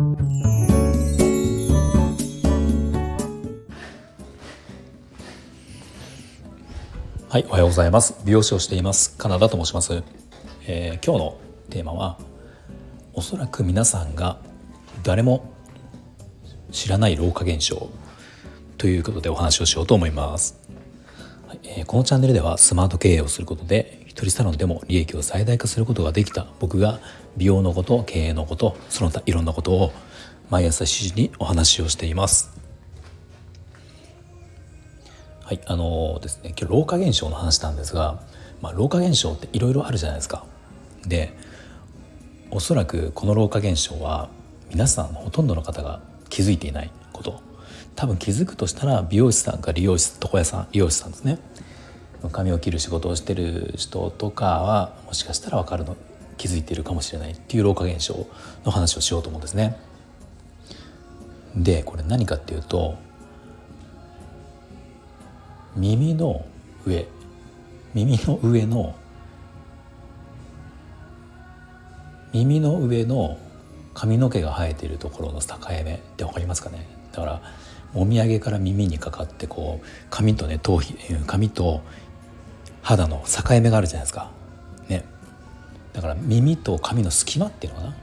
はいおはようございます。美容師をしています。カナダと申します、えー、今日のテーマはおそらく皆さんが誰も知らない老化現象。ということでお話をしようと思います、はいえー、このチャンネルではスマート経営をすることで一人サロンでも利益を最大化することができた。僕が美容のこと経営のことその他いろんなことを毎朝7時にお話をしています。はいあのー、ですね今日老化現象の話なんですが、まあ、老化現象っていろいろあるじゃないですか。でおそらくこの老化現象は皆さんほとんどの方が気づいていないこと。多分気づくとしたら美容師さんか理容師床屋さん理容師さんですね。髪を切る仕事をしてる人とかはもしかしたら分かるの気づいているかもしれないっていう老化現象の話をしようと思うんですね。でこれ何かっていうと耳の上耳の上の耳の上の髪の毛が生えているところの境目って分かりますかね？だからもみあげから耳にかかってこう髪とね頭皮髪と肌の境目があるじゃないですか。ね。だから耳と髪の隙間っていうのかな。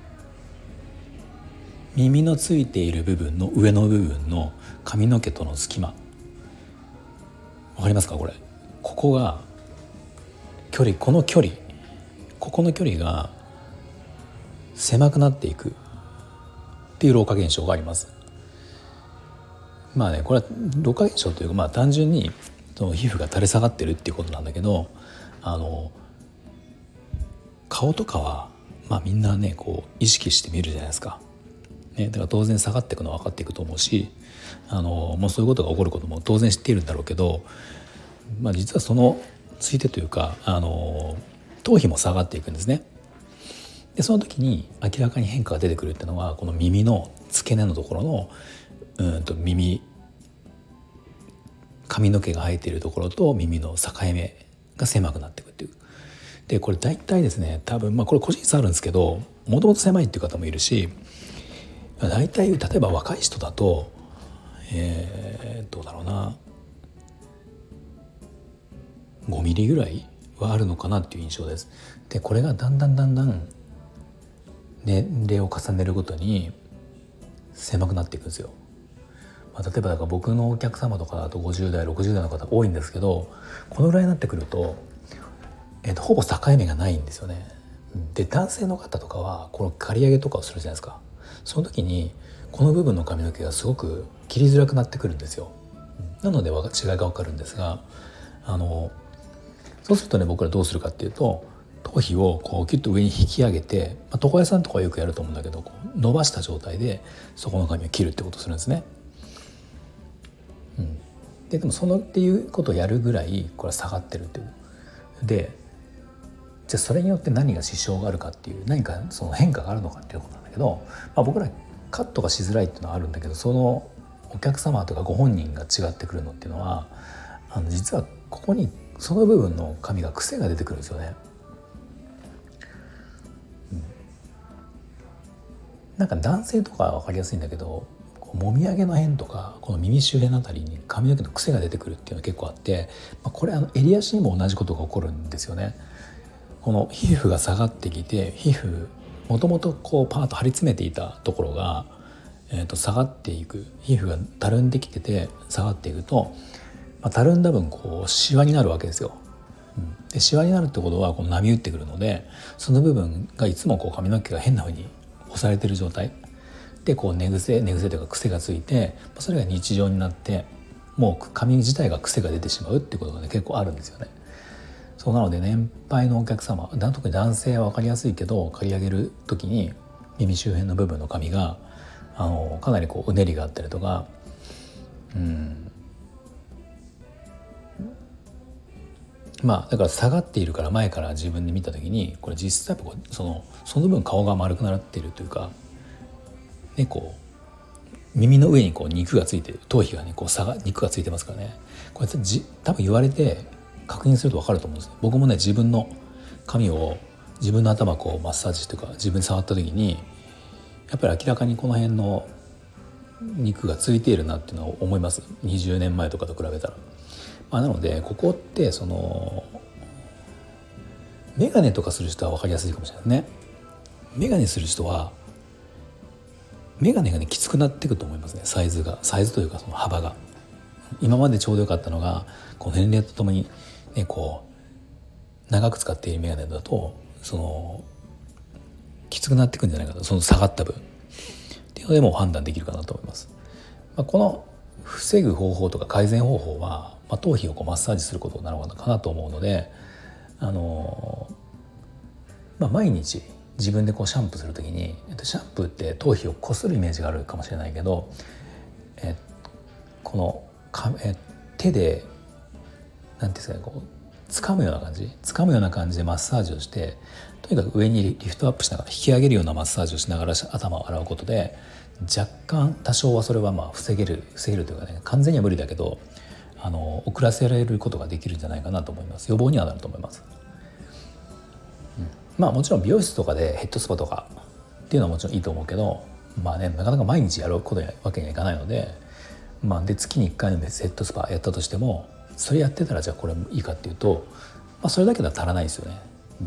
耳のついている部分の上の部分の髪の毛との隙間。わかりますかこれ。ここが距離この距離ここの距離が狭くなっていくっていう老化現象があります。まあねこれは老化現象というかまあ単純にその皮膚が垂れ下がってるっていうことなんだけどあの顔とかはまあみんなねこう意識して見るじゃないですか。ね、だから当然下がっていくのは分かっていくと思うしあのもうそういうことが起こることも当然知っているんだろうけど、まあ、実はそのついてというかあの頭皮も下がっていくんですね。でその時に明らかに変化が出てくるっていうのはこの耳の付け根のところのうんと耳髪の毛が生えているところと耳の境目が狭くなっていくっていう。でこれ大体ですね多分まあこれ個人差あるんですけどもともと狭いっていう方もいるし大体例えば若い人だとえー、どうだろうな5ミリぐらいはあるのかなっていう印象です。でこれがだんだんだんだん年齢を重ねるごとに狭くなっていくんですよ。まあ、例えばだから僕のお客様とかだと50代60代の方多いんですけどこのぐらいになってくると,、えーと、ほぼ境目がないんですよね。で男性の方とかはこの刈り上げとかをするじゃないですかその時にこの部分の髪の毛がすごく切りづらくなってくるんですよ。なので違いが分かるんですがあのそうするとね僕らどうするかっていうと頭皮をこうキュッと上に引き上げて、まあ、床屋さんとかよくやると思うんだけどこう伸ばした状態でそこの髪を切るってことをするんですね。うん。ででもそのっていうことをやるぐらいこれは下がってるっていう。でじゃあそれによって何が支障があるかっていう何かその変化があるのかっていうことなんだけど、まあ、僕らカットがしづらいっていうのはあるんだけどそのお客様とかご本人が違ってくるのっていうのはあの実はここにその部分の髪が癖が出てくるんですよね。うん、なんか男性とかは分かりやすいんだけどもみあげの辺とかこの耳周辺のあたりに髪の毛の癖が出てくるっていうのが結構あって、まあ、これあの襟足にも同じことが起こるんですよね。この皮膚が下がってきて皮膚もともとこうパーッと張り詰めていたところが、えー、と下がっていく皮膚がたるんできてて下がっていくと、まあ、たるんだ分こうシワになるわけですよ。でシワになるってことはこの波打ってくるのでその部分がいつもこう髪の毛が変な風に押されてる状態でこう寝癖寝癖というか癖がついてそれが日常になってもう髪自体が癖が出てしまうっていうことがね結構あるんですよね。そうなので年配のお客様特に男性は分かりやすいけど刈り上げる時に耳周辺の部分の髪があのかなりこううねりがあったりとかうんまあだから下がっているから前から自分で見た時にこれ実際やっぱそのその分顔が丸くなっているというかねこう耳の上にこう肉がついてる頭皮がねこう差が肉がついてますからねこれじ多分言われて確認すると分かると思うんです僕もね自分の髪を自分の頭こうマッサージというか自分で触った時にやっぱり明らかにこの辺の肉がついているなっていうのは思います20年前とかと比べたら。まあ、なのでここってその眼鏡とかする人は分かりやすいかもしれないね。眼鏡する人は眼鏡がねきつくなっていくと思いますねサイズがサイズというかその幅が。今までちょうどよかったのがこう年齢とともにねこう長く使っている眼鏡だとそのきつくなっていくんじゃないかとその下がった分っていうのでも判断できるかなと思います。まあ、この防ぐ方法とか改善方法は、まあ、頭皮をこうマッサージすることなのかなと思うので、あのまあ、毎日自分でこうシャンプーする時にシャンプーって頭皮をこするイメージがあるかもしれないけどえこのかえ手で何ていうんですかねこう掴むような感じ？掴むような感じでマッサージをしてとにかく上にリフトアップしながら引き上げるようなマッサージをしながら頭を洗うことで若干多少はそれはまあ防げる防げるというかね完全には無理だけどあの遅らせられることができるんじゃないかなと思います。予防にはなると思います、まあもちろん美容室とかでヘッドスパとかっていうのはもちろんいいと思うけどまあねなかなか毎日やることわけにはいかないのでまあで月に1回のヘッドスパやったとしてもそれやってたらじゃあこれもいいかっていうと、まあ、それだけでは足らないですよね。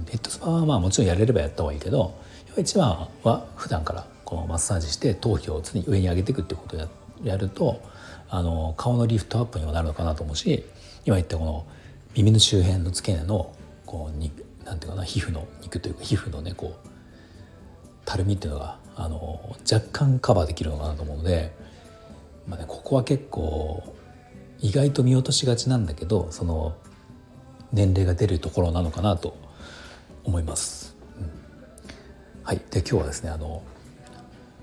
ヘッドスパはまあもちろんやれればやった方がいいけど一番は普段からこのマッサージして頭皮を常に上に上げていくっていうことをやるとあの顔のリフトアップにもなるのかなと思うし今言ったこの耳の周辺の付け根のこうになんていうかな皮膚の肉というか皮膚のねこうたるみっていうのがあの若干カバーできるのかなと思うので、まあね、ここは結構意外と見落としがちなんだけどその年齢が出るところなのかなと思います。うん、はいで今日はですねあの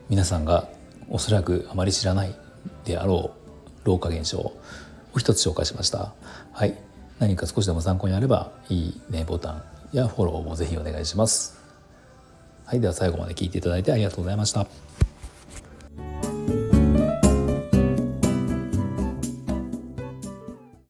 皆さんがおそらくあまり知らないであろう老化現象を一つ紹介しました。はい、何か少しでも参考になればいいねボタンやフォローもぜひお願いします。はい、では最後まで聞いていただいてありがとうございました。